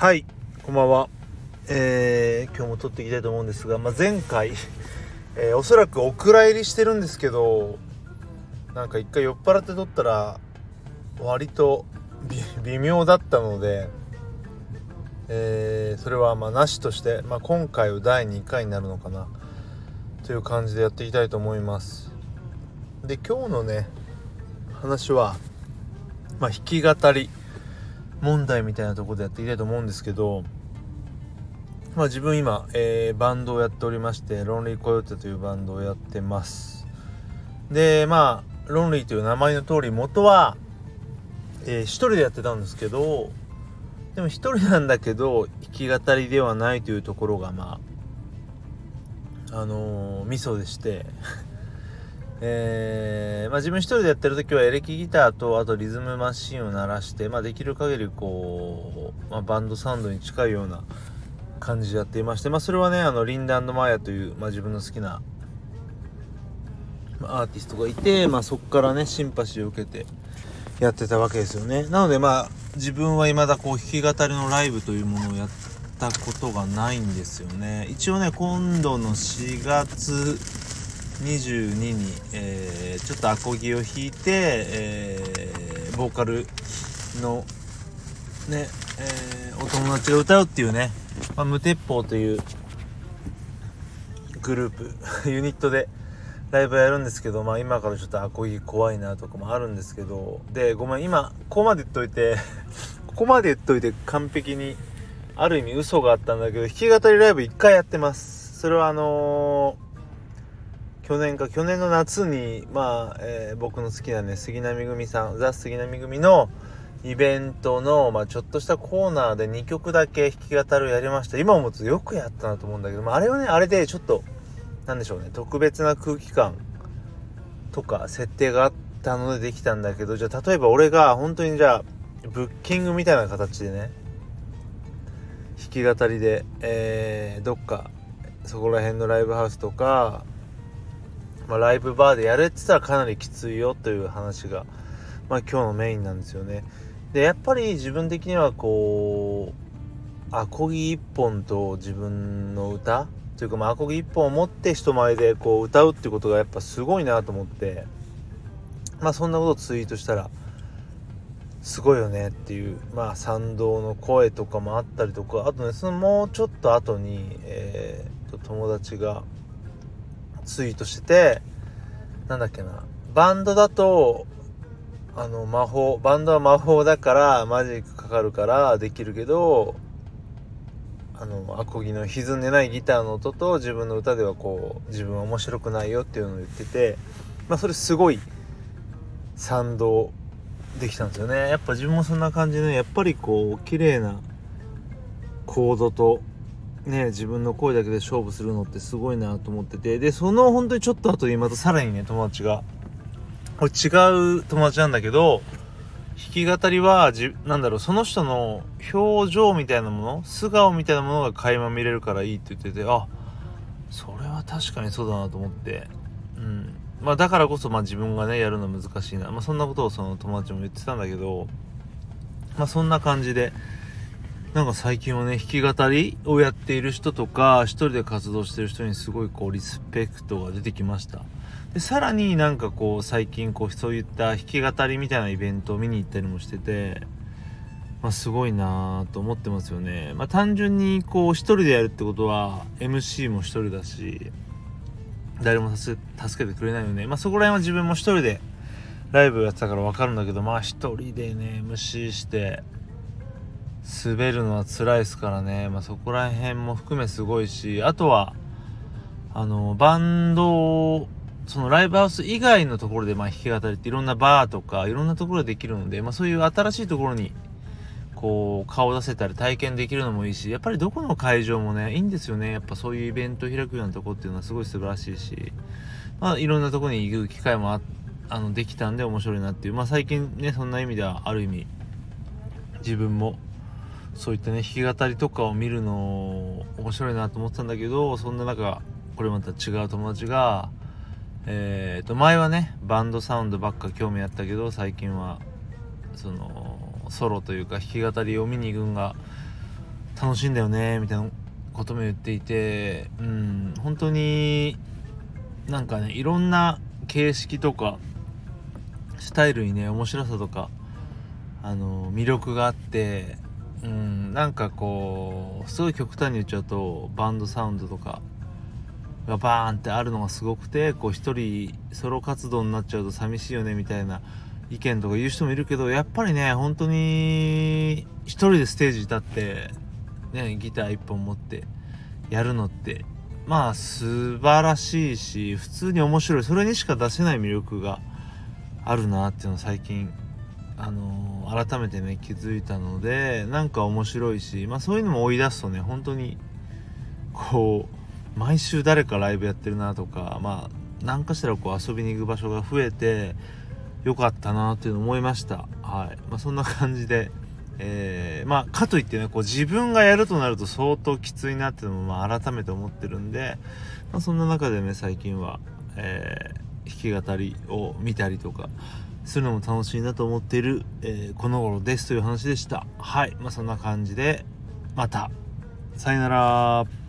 はいこんばんは。えー、今日も撮っていきたいと思うんですが、まあ、前回、えー、おそらくお蔵入りしてるんですけどなんか一回酔っ払って撮ったら割と微妙だったので、えー、それはまあなしとして、まあ、今回は第2回になるのかなという感じでやっていきたいと思います。で今日のね話は、まあ、弾き語り問題みたいなところでやっていきたいと思うんですけど、まあ、自分今、えー、バンドをやっておりましてロンリーコヨーテというバンドをやってます。でまあロンリーという名前の通り元は、えー、一人でやってたんですけどでも一人なんだけど弾き語りではないというところがまああのー、ミソでして えー、まあ、自分一人でやってる時はエレキギターとあとリズムマシンを鳴らして、まあ、できる限りこう、まあ、バンドサウンドに近いような感じでやっていまして、まあ、それはねあのリンダマーヤという、まあ、自分の好きな、アーティストがいて、まあ、そこからねシンパシーを受けてやってたわけですよね。なのでまあ自分は未だこう弾き語りのライブというものをやったことがないんですよね。一応ね今度の4月22に、えー、ちょっとアコギを弾いて、えー、ボーカルのね、えー、お友達が歌うっていうね、まあ、無鉄砲というグループ ユニットでライブやるんですけどまあ今からちょっとアコギ怖いなとかもあるんですけどでごめん今ここまで言っといて ここまで言っといて完璧にある意味嘘があったんだけど弾き語りライブ1回やってます。それはあのー去年か去年の夏にまあ、えー、僕の好きなね杉並組さんザ・杉並組のイベントの、まあ、ちょっとしたコーナーで2曲だけ弾き語りをやりました今思うとよくやったなと思うんだけど、まあ、あれはねあれでちょっとなんでしょうね特別な空気感とか設定があったのでできたんだけどじゃあ例えば俺が本当にじゃあブッキングみたいな形でね弾き語りで、えー、どっかそこら辺のライブハウスとかまあ、ライブバーでやるって言ったらかなりきついよという話が、まあ、今日のメインなんですよね。でやっぱり自分的にはこうアコギ一本と自分の歌というか、まあ、アコギ一本を持って人前でこう歌うってことがやっぱすごいなと思ってまあそんなことをツイートしたらすごいよねっていうまあ賛同の声とかもあったりとかあとねそのもうちょっと後に、えー、と友達がツイートしててなんだっけなバンドだとあの魔法バンドは魔法だからマジックかかるからできるけどあのアコギの歪んでないギターの音と自分の歌ではこう自分は面白くないよっていうのを言っててまあそれすごい賛同できたんですよね。やっぱ自分もそんな感じでやっぱりこう綺麗なコードとね自分の声だけで勝負するのってすごいなと思ってて。でその本当にちょっと後にまたさらにね友達が。これ違う友達なんだけど弾き語りはじなんだろうその人の表情みたいなもの素顔みたいなものが垣間見れるからいいって言っててあそれは確かにそうだなと思って。うん。まあだからこそまあ自分がねやるの難しいな。まあそんなことをその友達も言ってたんだけどまあそんな感じでなんか最近はね弾き語りをやっている人とか一人で活動してる人にすごいこうリスペクトが出てきましたでさらになんかこう最近こうそういった弾き語りみたいなイベントを見に行ったりもしててまあ、すごいなぁと思ってますよね。まあ、単純にこう一人でやるってことは MC も一人だし誰も助けてくれないよね。まあ、そこら辺は自分も一人でライブやってたから分かるんだけどまあ一人でね MC して滑るのは辛いですからね、まあ、そこら辺も含めすごいしあとはあのバンドそのライブハウス以外のところでまあ弾き語りっていろんなバーとかいろんなところでできるので、まあ、そういう新しいところにこう顔を出せたり体験できるのもいいしやっぱりどこの会場もねいいんですよね。やっぱそういうイベントを開くようなとこっていうのはすごい素晴らしいし、まあ、いろんなとこに行く機会もああのできたんで面白いなっていう。まあ最近ねそんな意味ではある意味自分もそういったね弾き語りとかを見るの面白いなと思ってたんだけどそんな中これまた違う友達がえー、と前はねバンドサウンドばっか興味あったけど最近はそのソロというか弾き語りを見に行くんが楽しいんだよねみたいなことも言っていてうん本当になんかねいろんな形式とかスタイルにね面白さとかあの魅力があってうん。なんかこうすごい極端に言っちゃうとバンドサウンドとかがバーンってあるのがすごくてこう一人ソロ活動になっちゃうと寂しいよねみたいな意見とか言う人もいるけどやっぱりね本当に一人でステージに立ってねギター一本持ってやるのってまあ素晴らしいし普通に面白い。それにしか出せない魅力があるなっていうのを最近あのー、改めてね気づいたのでなんか面白いしまあそういうのも追い出すとね本当にこう毎週誰かライブやってるなとかまあ何かしらこう遊びに行く場所が増えてよかったなっていうの思いました。はい。まあそんな感じでえー、まあかといってねこう自分がやるとなると相当きついなっていうのもまあ改めて思ってるんで、まあ、そんな中でね最近は、えー、弾き語りを見たりとかするのも楽しいなと思っている、えー、この頃ですという話でした。はい。まあそんな感じでまた。さよなら。